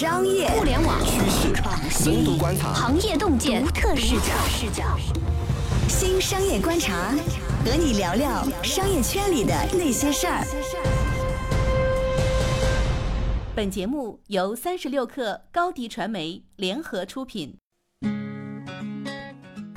商业、互联网趋势、深度观察、行业洞见、独特视角。新商业观察，和你聊聊商业圈里的那些事儿。本节目由三十六克高低传媒联合出品。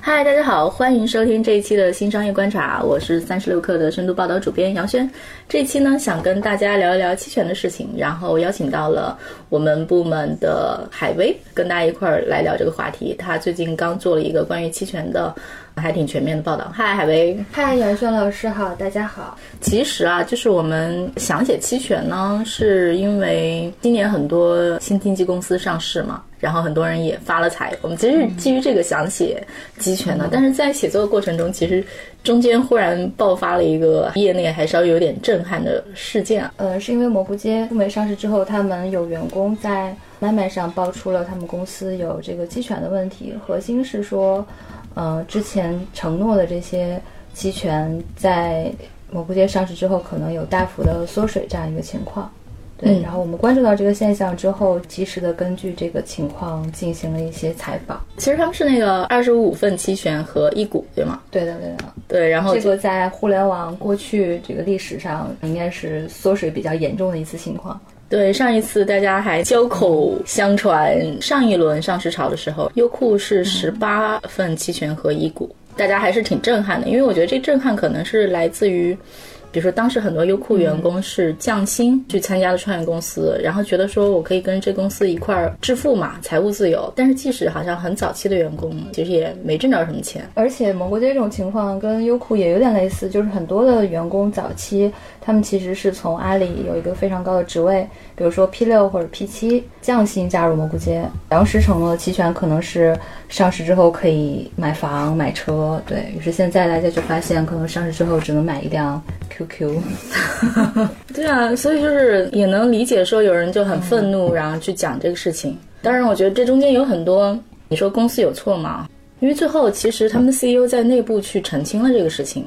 嗨，大家好，欢迎收听这一期的新商业观察，我是三十六氪的深度报道主编杨轩。这一期呢，想跟大家聊一聊期权的事情，然后邀请到了我们部门的海威，跟大家一块儿来聊这个话题。他最近刚做了一个关于期权的。还挺全面的报道。嗨，海威。嗨，杨轩老师好，大家好。其实啊，就是我们想写期权呢，是因为今年很多新经纪公司上市嘛，然后很多人也发了财。我们其实基于这个想写期权的，但是在写作的过程中，其实中间忽然爆发了一个业内还稍微有点震撼的事件。呃，是因为蘑菇街赴美上市之后，他们有员工在麦麦上爆出了他们公司有这个期权的问题，核心是说。呃，之前承诺的这些期权在蘑菇街上市之后，可能有大幅的缩水这样一个情况。对，然后我们关注到这个现象之后，及时的根据这个情况进行了一些采访。其实他们是那个二十五份期权和一股，对吗？对的，对的。对，然后这个在互联网过去这个历史上，应该是缩水比较严重的一次情况。对，上一次大家还交口相传，上一轮上市潮的时候，优酷是十八份期权和一股，大家还是挺震撼的。因为我觉得这震撼可能是来自于。比如说，当时很多优酷员工是降薪去参加了创业公司，然后觉得说我可以跟这公司一块儿致富嘛，财务自由。但是即使好像很早期的员工，其实也没挣着什么钱。而且蘑菇街这种情况跟优酷也有点类似，就是很多的员工早期他们其实是从阿里有一个非常高的职位，比如说 P 六或者 P 七降薪加入蘑菇街，当时承诺期权可能是上市之后可以买房买车，对于是现在大家就发现，可能上市之后只能买一辆。QQ，对啊，所以就是也能理解说有人就很愤怒，然后去讲这个事情。当然，我觉得这中间有很多，你说公司有错吗？因为最后其实他们的 CEO 在内部去澄清了这个事情。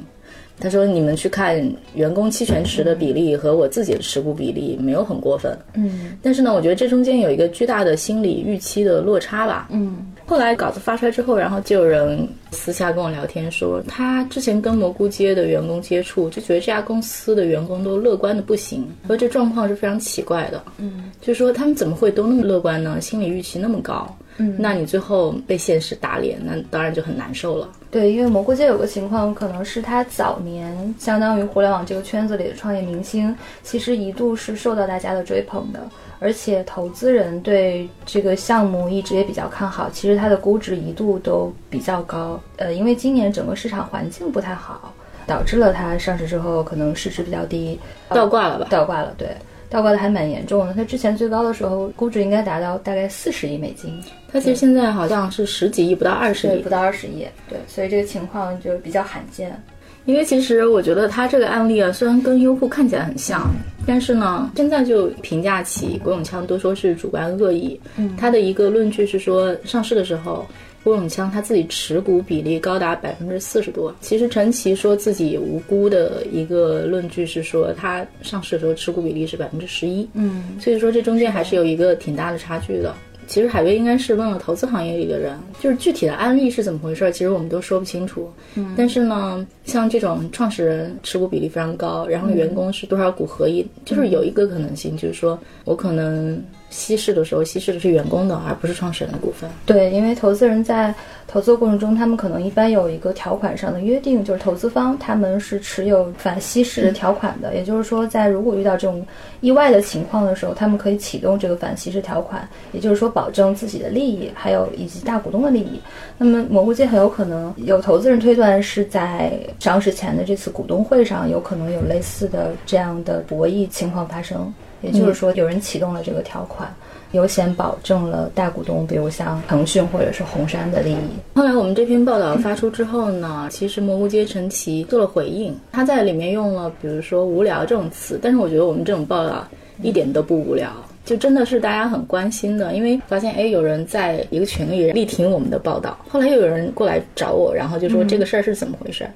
他说：“你们去看员工期权池的比例和我自己的持股比例，没有很过分。嗯，但是呢，我觉得这中间有一个巨大的心理预期的落差吧。嗯，后来稿子发出来之后，然后就有人私下跟我聊天说，他之前跟蘑菇街的员工接触，就觉得这家公司的员工都乐观的不行，说这状况是非常奇怪的。嗯，就说他们怎么会都那么乐观呢？心理预期那么高。”嗯，那你最后被现实打脸，那当然就很难受了。对，因为蘑菇街有个情况，可能是他早年相当于互联网这个圈子里的创业明星，其实一度是受到大家的追捧的，而且投资人对这个项目一直也比较看好，其实它的估值一度都比较高。呃，因为今年整个市场环境不太好，导致了它上市之后可能市值比较低，倒挂了吧？倒挂了，对。倒挂的还蛮严重的，它之前最高的时候估值应该达到大概四十亿美金，它其实现在好像是十几亿，不到二十亿，不到二十亿，对，所以这个情况就比较罕见。因为其实我觉得它这个案例啊，虽然跟优酷看起来很像，但是呢，现在就评价起郭永强都说是主观恶意。嗯，他的一个论据是说，上市的时候。郭永强他自己持股比例高达百分之四十多。其实陈奇说自己无辜的一个论据是说，他上市的时候持股比例是百分之十一。嗯，所以说这中间还是有一个挺大的差距的。其实海威应该是问了投资行业里的人，就是具体的案例是怎么回事，其实我们都说不清楚。嗯，但是呢，像这种创始人持股比例非常高，然后员工是多少股合一，就是有一个可能性，就是说我可能。稀释的时候，稀释的是员工的，而不是创始人的股份。对，因为投资人在投资过程中，他们可能一般有一个条款上的约定，就是投资方他们是持有反稀释条款的。也就是说，在如果遇到这种意外的情况的时候，他们可以启动这个反稀释条款，也就是说保证自己的利益，还有以及大股东的利益。那么蘑菇街很有可能有投资人推断是在上市前的这次股东会上，有可能有类似的这样的博弈情况发生。也就是说，有人启动了这个条款，优先保证了大股东，比如像腾讯或者是红杉的利益。后来我们这篇报道发出之后呢，其实蘑菇街陈奇做了回应，他在里面用了比如说“无聊”这种词，但是我觉得我们这种报道一点都不无聊。就真的是大家很关心的，因为发现哎，有人在一个群里力挺我们的报道，后来又有人过来找我，然后就说这个事儿是怎么回事？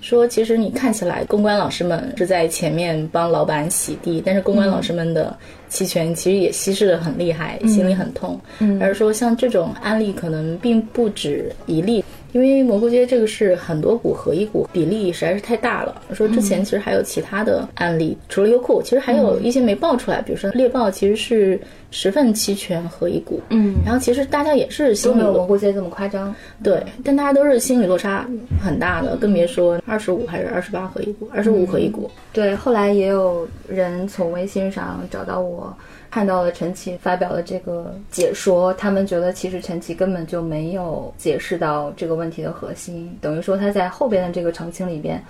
说其实你看起来公关老师们是在前面帮老板洗地，但是公关老师们的期权其实也稀释的很厉害，心里很痛。嗯而是说像这种案例可能并不止一例。因为蘑菇街这个是很多股合一股，比例实在是太大了。说之前其实还有其他的案例，除了优酷，其实还有一些没爆出来，比如说猎豹其实是十份期权合一股，嗯，然后其实大家也是都没有心里落蘑菇街这么夸张。对，但大家都是心理落差很大的，更别说二十五还是二十八合一股，二十五合一股。对，后来也有人从微信上找到我，看到了陈奇发表的这个解说，他们觉得其实陈奇根本就没有解释到这个问题的核心，等于说他在后边的这个澄清里边，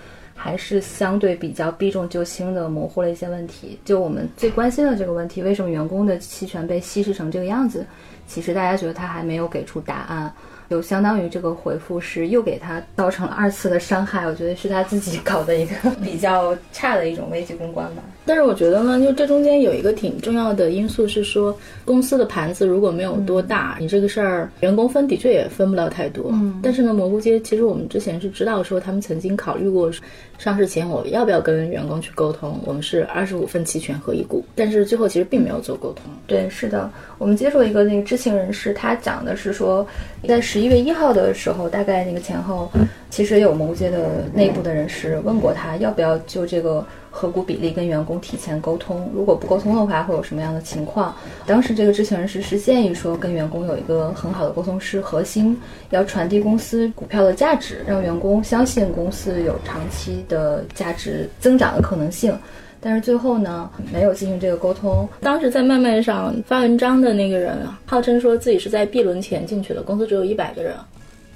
还是相对比较避重就轻的模糊了一些问题。就我们最关心的这个问题，为什么员工的期权被稀释成这个样子？其实大家觉得他还没有给出答案。就相当于这个回复是又给他造成了二次的伤害，我觉得是他自己搞的一个 比较差的一种危机公关吧。但是我觉得呢，就这中间有一个挺重要的因素是说，公司的盘子如果没有多大，你这个事儿员工分的确也分不了太多。嗯但是呢，蘑菇街其实我们之前是知道说，他们曾经考虑过上市前我要不要跟员工去沟通，我们是二十五份期权合一股，但是最后其实并没有做沟通。对，是的，我们接触一个那个知情人士，他讲的是说，在十一月一号的时候，大概那个前后，其实有某界的内部的人士问过他，要不要就这个合股比例跟员工提前沟通，如果不沟通的话，会有什么样的情况？当时这个知情人士是建议说，跟员工有一个很好的沟通是核心，要传递公司股票的价值，让员工相信公司有长期的价值增长的可能性。但是最后呢，没有进行这个沟通，当时在麦麦上发文章的那个人，号称说自己是在 B 轮前进去的，公司只有一百个人，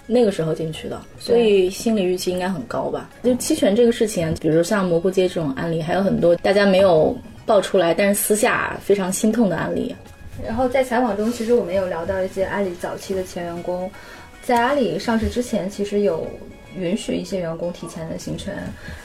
那个时候进去的，所以心理预期应该很高吧？就期权这个事情，比如像蘑菇街这种案例，还有很多大家没有爆出来，但是私下非常心痛的案例。然后在采访中，其实我们有聊到一些阿里早期的前员工，在阿里上市之前，其实有允许一些员工提前的行权，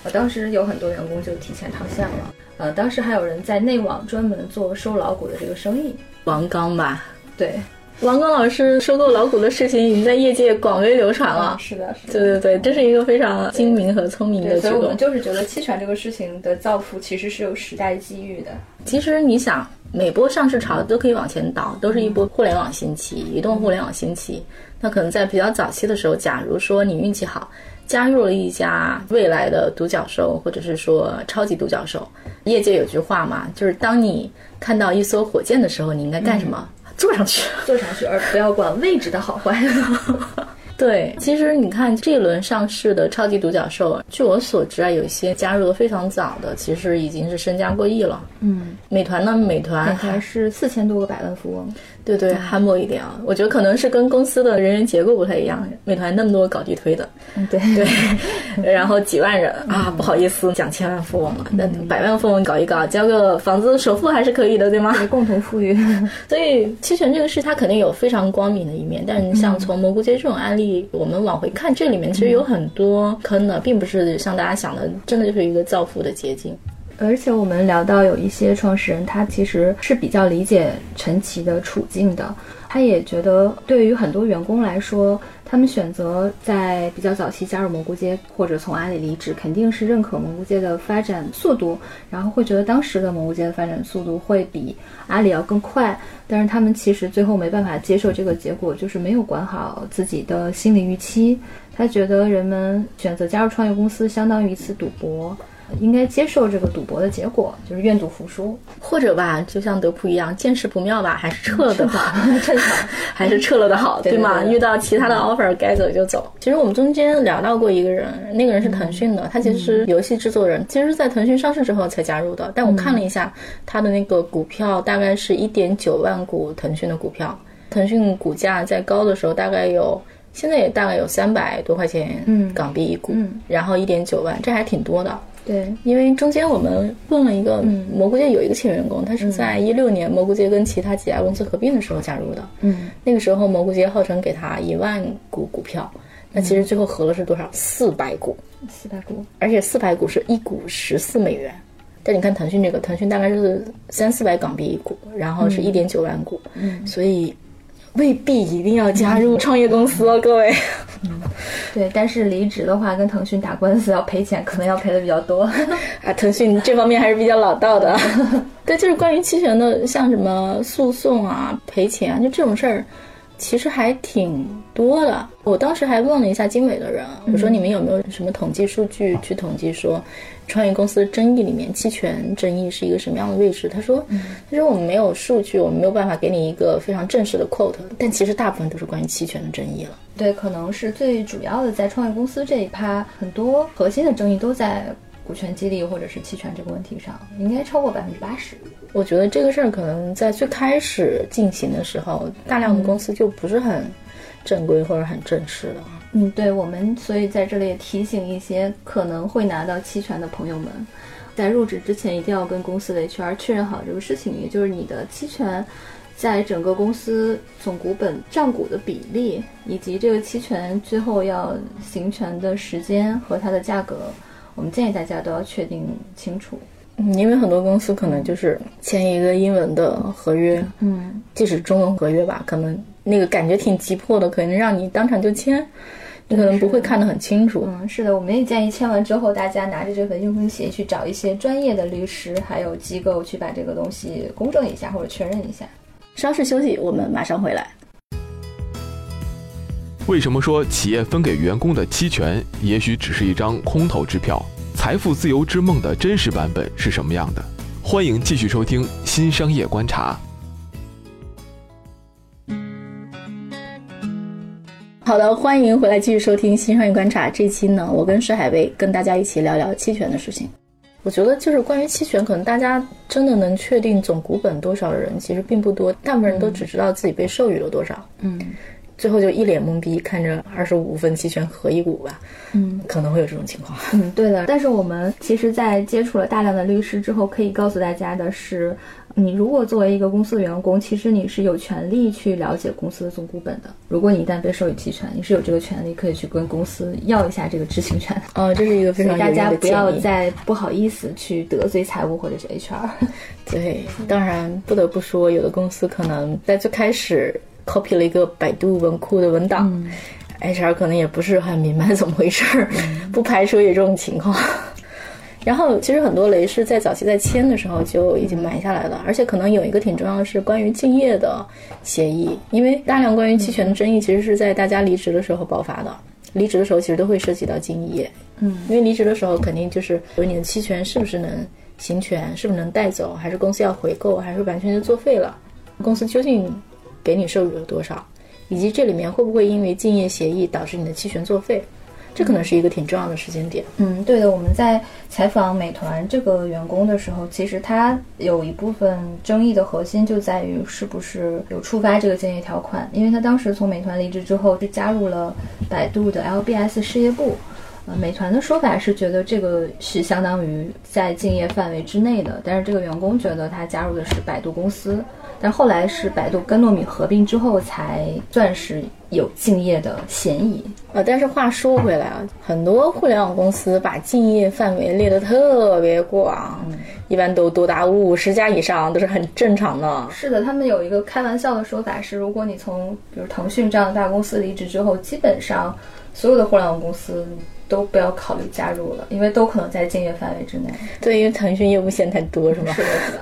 呃，当时有很多员工就提前套现了，呃，当时还有人在内网专门做收老股的这个生意，王刚吧，对，王刚老师收购老股的事情已经在业界广为流传了。是的，是的对对对，这是一个非常精明和聪明的，举动所以我们。就是觉得期权这个事情的造福其实是有时代机遇的，其实你想，每波上市潮都可以往前倒，都是一波互联网兴起、移动互联网兴起。那可能在比较早期的时候，假如说你运气好，加入了一家未来的独角兽，或者是说超级独角兽，业界有句话嘛，就是当你看到一艘火箭的时候，你应该干什么？坐上去。坐上去，而不要管位置的好坏。对，其实你看这一轮上市的超级独角兽，据我所知啊，有一些加入的非常早的，其实已经是身家过亿了。嗯，美团呢，美团还是四千多个百万富翁，对对，humble 嗯一点啊，我觉得可能是跟公司的人员结构不太一样。美团那么多搞地推的，嗯，对对，然后几万人啊，不好意思讲千万富翁了，那百万富翁搞一搞，交个房子首付还是可以的，对吗？共同富裕。所以期权这个事，它肯定有非常光明的一面，但是像从蘑菇街这种案例，我们往回看，这里面其实有很多坑的，并不是像大家想的，真的就是一个造富的捷径。而且我们聊到有一些创始人，他其实是比较理解陈奇的处境的。他也觉得，对于很多员工来说，他们选择在比较早期加入蘑菇街，或者从阿里离职，肯定是认可蘑菇街的发展速度，然后会觉得当时的蘑菇街的发展速度会比阿里要更快。但是他们其实最后没办法接受这个结果，就是没有管好自己的心理预期。他觉得人们选择加入创业公司，相当于一次赌博。应该接受这个赌博的结果，就是愿赌服输，或者吧，就像德普一样，见势不妙吧，还是撤了的好，正常，还是撤了的好，对吗？遇到其他的 offer，该走就走。其实我们中间聊到过一个人，那个人是腾讯的，他其实是游戏制作人，其实是在腾讯上市之后才加入的。但我看了一下他的那个股票，大概是一点九万股腾讯的股票，腾讯股价在高的时候大概有。现在也大概有三百多块钱港币一股，嗯、然后一点九万，这还挺多的。对，因为中间我们问了一个蘑菇街有一个前员工，他是在一六年蘑菇街跟其他几家公司合并的时候加入的。嗯，那个时候蘑菇街号称给他一万股股票，那其实最后合了是多少？四百股，四百股，而且四百股是一股十四美元。但你看腾讯这个，腾讯大概是三四百港币一股，然后是一点九万股，嗯，所以。未必一定要加入创业公司哦，各位。嗯对，但是离职的话，跟腾讯打官司要赔钱，可能要赔的比较多。啊，腾讯这方面还是比较老道的。对，就是关于期权的，像什么诉讼啊、赔钱啊，就这种事儿。其实还挺多的。我当时还问了一下经纬的人，我说你们有没有什么统计数据去统计说，创业公司争议里面期权争议是一个什么样的位置？他说，他说我们没有数据，我们没有办法给你一个非常正式的 quote。但其实大部分都是关于期权的争议了。对，可能是最主要的在创业公司这一趴，很多核心的争议都在股权激励或者是期权这个问题上，应该超过百分之八十。我觉得这个事儿可能在最开始进行的时候，大量的公司就不是很正规或者很正式的。嗯，对，我们所以在这里也提醒一些可能会拿到期权的朋友们，在入职之前一定要跟公司的 HR 确认好这个事情，也就是你的期权在整个公司总股本占股的比例，以及这个期权最后要行权的时间和它的价格，我们建议大家都要确定清楚。嗯因为很多公司可能就是签一个英文的合约，嗯，即使中文合约吧，可能那个感觉挺急迫的，可能让你当场就签，你可能不会看得很清楚。嗯，是的，我们也建议签完之后，大家拿着这份应聘协议去找一些专业的律师，还有机构去把这个东西公证一下或者确认一下。稍事休息，我们马上回来。为什么说企业分给员工的期权也许只是一张空头支票？财富自由之梦的真实版本是什么样的？欢迎继续收听《新商业观察》。好的，欢迎回来继续收听《新商业观察》。这期呢，我跟石海威跟大家一起聊聊期权的事情。我觉得就是关于期权，可能大家真的能确定总股本多少的人其实并不多，大部分人都只知道自己被授予了多少。嗯。最后就一脸懵逼，看着二十五份期权合一股吧，嗯，可能会有这种情况。嗯，对的。但是我们其实，在接触了大量的律师之后，可以告诉大家的是，你如果作为一个公司的员工，其实你是有权利去了解公司的总股本的。如果你一旦被授予期权，你是有这个权利可以去跟公司要一下这个知情权。哦，这是一个非常大家不要再不好意思去得罪财务或者是 HR。对，当然不得不说，有的公司可能在最开始。Copy 了一个百度文库的文档，HR 可能也不是很明白 怎么回事儿，不排除有这种情况。然后其实很多雷是在早期在签的时候就已经埋下来了，而且可能有一个挺重要的是关于竞业的协议，因为大量关于期权的争议其实是在大家离职的时候爆发的。离职的时候其实都会涉及到竞业，嗯，因为离职的时候肯定就是有你的期权是不是能行权，是不是能带走，还是公司要回购，还是完全就作废了，公司究竟。给你授予了多少，以及这里面会不会因为竞业协议导致你的期权作废，这可能是一个挺重要的时间点。嗯，对的。我们在采访美团这个员工的时候，其实他有一部分争议的核心就在于是不是有触发这个竞业条款，因为他当时从美团离职之后，是加入了百度的 LBS 事业部。呃，美团的说法是觉得这个是相当于在竞业范围之内的，但是这个员工觉得他加入的是百度公司。但后来是百度跟糯米合并之后，才算是有敬业的嫌疑。呃，但是话说回来啊，很多互联网公司把敬业范围列得特别广，一般都多达五十家以上，都是很正常的。是的，他们有一个开玩笑的说法是，如果你从比如腾讯这样的大公司离职之后，基本上所有的互联网公司。都不要考虑加入了，因为都可能在敬业范围之内。对，因为腾讯业务线太多，是吗？是的，是的，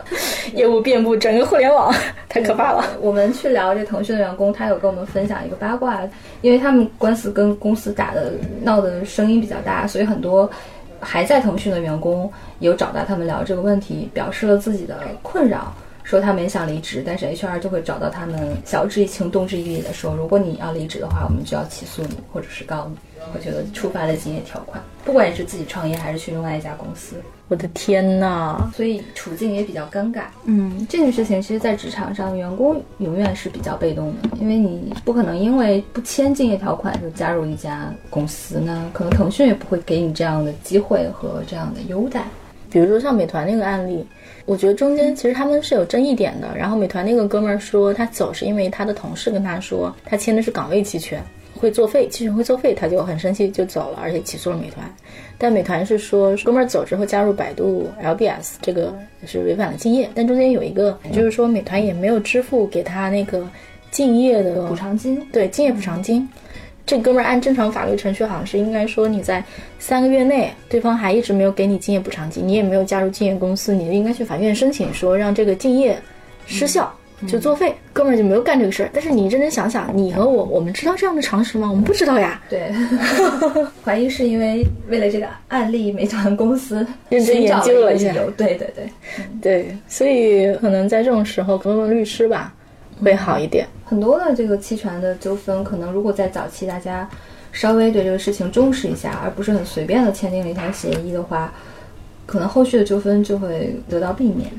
业务遍布整个互联网，太可怕了。我们去聊这腾讯的员工，他有跟我们分享一个八卦，因为他们官司跟公司打的闹的声音比较大，所以很多还在腾讯的员工有找到他们聊这个问题，表示了自己的困扰。说他们也想离职，但是 HR 就会找到他们，晓之以情，动之以理的说，如果你要离职的话，我们就要起诉你，或者是告你。我觉得触发了竞业条款，不管你是自己创业还是去另外一家公司。我的天呐！所以处境也比较尴尬。嗯，这件事情其实，在职场上，员工永远是比较被动的，因为你不可能因为不签竞业条款就加入一家公司呢。可能腾讯也不会给你这样的机会和这样的优待。比如说像美团那个案例。我觉得中间其实他们是有争议点的。然后美团那个哥们儿说他走是因为他的同事跟他说他签的是岗位期权会作废，期权会作废，他就很生气就走了，而且起诉了美团。但美团是说哥们儿走之后加入百度 LBS 这个是违反了竞业。但中间有一个就是说美团也没有支付给他那个竞业的补偿金，对竞业补偿金。这哥们儿按正常法律程序，好像是应该说你在三个月内，对方还一直没有给你竞业补偿金，你也没有加入竞业公司，你就应该去法院申请说让这个竞业失效。就作废，哥们儿就没有干这个事儿。但是你认真想想，你和我，我们知道这样的常识吗？我们不知道呀。对，怀疑是因为为了这个案例，美团公司 认真研究了一下。对对对，对，所以可能在这种时候问问律师吧，会好一点。很多的这个期权的纠纷，可能如果在早期大家稍微对这个事情重视一下，而不是很随便的签订了一条协议的话，可能后续的纠纷就会得到避免。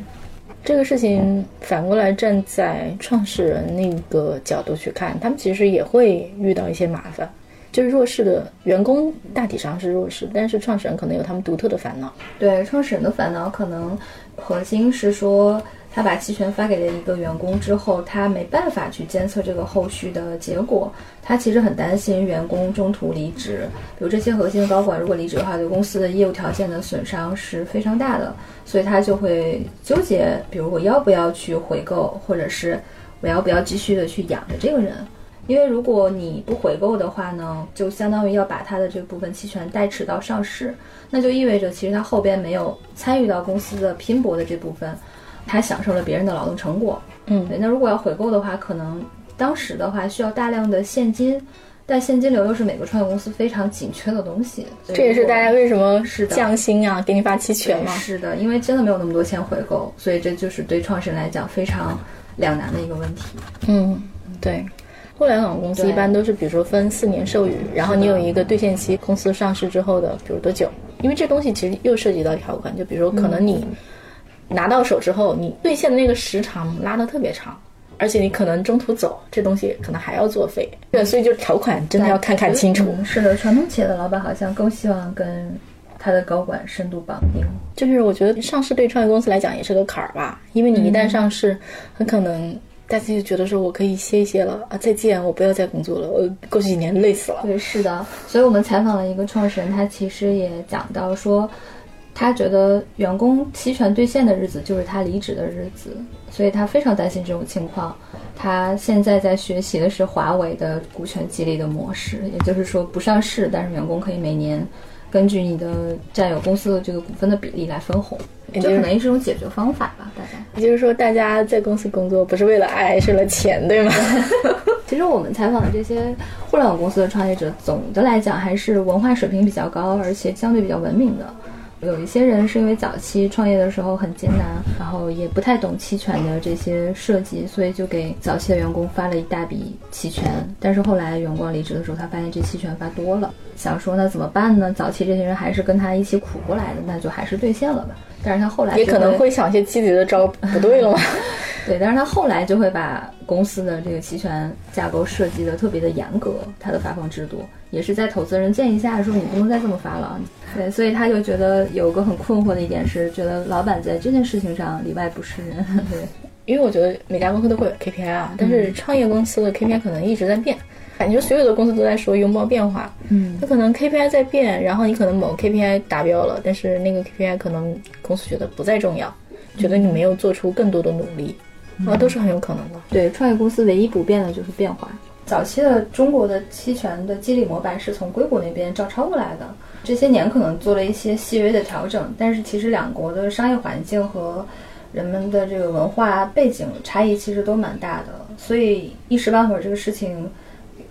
这个事情反过来站在创始人那个角度去看，他们其实也会遇到一些麻烦。就是弱势的员工大体上是弱势，但是创始人可能有他们独特的烦恼。对，创始人的烦恼可能核心是说。他把期权发给了一个员工之后，他没办法去监测这个后续的结果。他其实很担心员工中途离职，比如这些核心高管如果离职的话，对公司的业务条件的损伤是非常大的。所以他就会纠结，比如我要不要去回购，或者是我要不要继续的去养着这个人？因为如果你不回购的话呢，就相当于要把他的这部分期权代持到上市，那就意味着其实他后边没有参与到公司的拼搏的这部分。他享受了别人的劳动成果，嗯，对。那如果要回购的话，可能当时的话需要大量的现金，但现金流又是每个创业公司非常紧缺的东西。这也是大家为什么是降薪啊，给你发期权吗？是的，因为真的没有那么多钱回购，所以这就是对创始人来讲非常两难的一个问题。嗯，对。互联网公司一般都是，比如说分四年授予，然后你有一个兑现期，公司上市之后的，比如多久？因为这东西其实又涉及到条款，就比如说可能你。拿到手之后，你兑现的那个时长拉得特别长，而且你可能中途走，这东西可能还要作废。对，所以就条款真的要看看清楚。是的，传统企业的老板好像更希望跟他的高管深度绑定。就是我觉得上市对创业公司来讲也是个坎儿吧，因为你一旦上市，很可能大家就觉得说我可以歇一歇了啊，再见，我不要再工作了，我过去几年累死了。对，是的。所以我们采访了一个创始人，他其实也讲到说。他觉得员工期权兑现的日子就是他离职的日子，所以他非常担心这种情况。他现在在学习的是华为的股权激励的模式，也就是说不上市，但是员工可以每年根据你的占有公司的这个股份的比例来分红，这可能也是一种解决方法吧。大概也就是说，大家在公司工作不是为了爱，是为了钱，对吗？其实我们采访的这些互联网公司的创业者，总的来讲还是文化水平比较高，而且相对比较文明的。有一些人是因为早期创业的时候很艰难，然后也不太懂期权的这些设计，所以就给早期的员工发了一大笔期权。但是后来员工离职的时候，他发现这期权发多了，想说那怎么办呢？早期这些人还是跟他一起苦过来的，那就还是兑现了吧。但是他后来也可能会想些积极的招，不对了吗？对，但是他后来就会把公司的这个期权架构设计的特别的严格，他的发放制度也是在投资人建议下说你不能再这么发了。对，所以他就觉得有个很困惑的一点是，觉得老板在这件事情上里外不是人。对，因为我觉得每家公司都会有 KPI 啊，但是创业公司的 KPI 可能一直在变，感觉所有的公司都在说拥抱变化。嗯，它可能 KPI 在变，然后你可能某 KPI 达标了，但是那个 KPI 可能公司觉得不再重要，觉得你没有做出更多的努力，啊，都是很有可能的。对，创业公司唯一不变的就是变化。早期的中国的期权的激励模板是从硅谷那边照抄过来的。这些年可能做了一些细微的调整，但是其实两国的商业环境和人们的这个文化背景差异其实都蛮大的，所以一时半会儿这个事情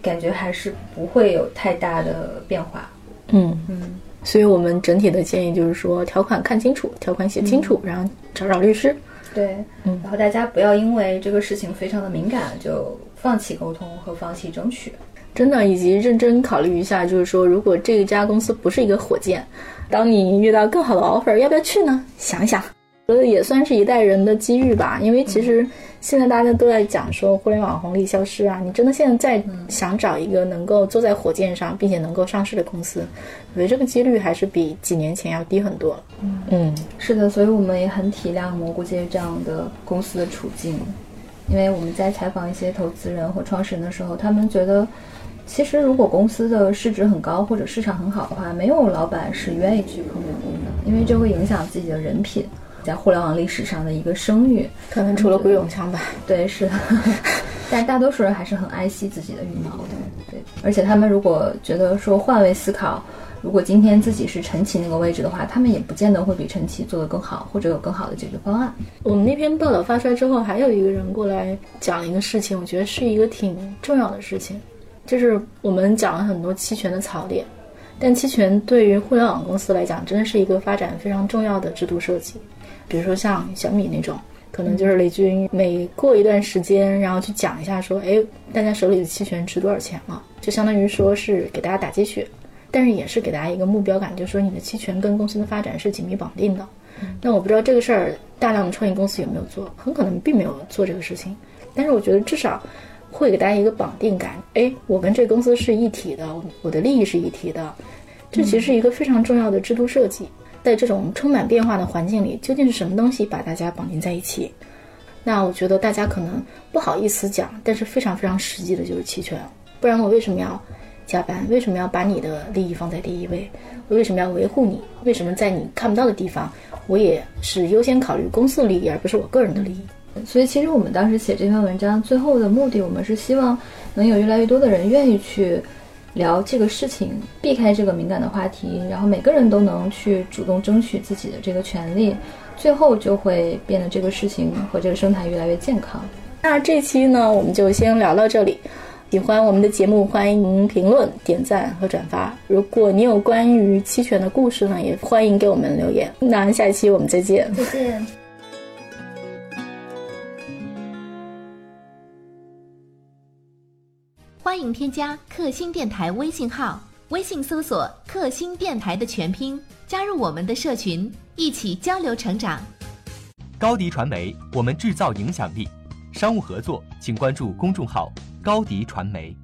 感觉还是不会有太大的变化。嗯嗯，所以我们整体的建议就是说，条款看清楚，条款写清楚，然后找找律师。对，嗯，然后大家不要因为这个事情非常的敏感就放弃沟通和放弃争取。真的，以及认真考虑一下，就是说，如果这一家公司不是一个火箭，当你遇到更好的 offer，要不要去呢？想想，觉得也算是一代人的机遇吧。因为其实现在大家都在讲说互联网红利消失啊，你真的现在在想找一个能够坐在火箭上并且能够上市的公司，我觉得这个几率还是比几年前要低很多了。嗯，是的，所以我们也很体谅蘑菇街这样的公司的处境，因为我们在采访一些投资人或创始人的时候，他们觉得。其实，如果公司的市值很高或者市场很好的话，没有老板是愿意去碰员工的，因为这会影响自己的人品，在互联网历史上的一个声誉。可能除了鬼永强吧。对，是的。但大多数人还是很爱惜自己的羽毛的，对。而且他们如果觉得说换位思考，如果今天自己是陈奇那个位置的话，他们也不见得会比陈奇做得更好，或者有更好的解决方案。我们那篇报道发出来之后，还有一个人过来讲了一个事情，我觉得是一个挺重要的事情，就是我们讲了很多期权的槽点，但期权对于互联网公司来讲，真的是一个发展非常重要的制度设计。比如说像小米那种。可能就是雷军每过一段时间，然后去讲一下，说，哎，大家手里的期权值多少钱了？就相当于说是给大家打鸡血，但是也是给大家一个目标感，就是说你的期权跟公司的发展是紧密绑定的。那我不知道这个事儿大量的创业公司有没有做，很可能并没有做这个事情。但是我觉得至少会给大家一个绑定感，哎，我跟这公司是一体的，我的利益是一体的，这其实是一个非常重要的制度设计。在这种充满变化的环境里，究竟是什么东西把大家绑定在一起？那我觉得大家可能不好意思讲，但是非常非常实际的就是期权。不然我为什么要加班？为什么要把你的利益放在第一位？我为什么要维护你？为什么在你看不到的地方，我也是优先考虑公司的利益，而不是我个人的利益？所以，其实我们当时写这篇文章最后的目的，我们是希望能有越来越多的人愿意去。聊这个事情，避开这个敏感的话题，然后每个人都能去主动争取自己的这个权利，最后就会变得这个事情和这个生态越来越健康。那这期呢，我们就先聊到这里。喜欢我们的节目，欢迎评论、点赞和转发。如果你有关于期权的故事呢，也欢迎给我们留言。那下一期我们再见，再见。欢迎添加克星电台微信号，微信搜索“克星电台”的全拼，加入我们的社群，一起交流成长。高迪传媒，我们制造影响力。商务合作，请关注公众号“高迪传媒”。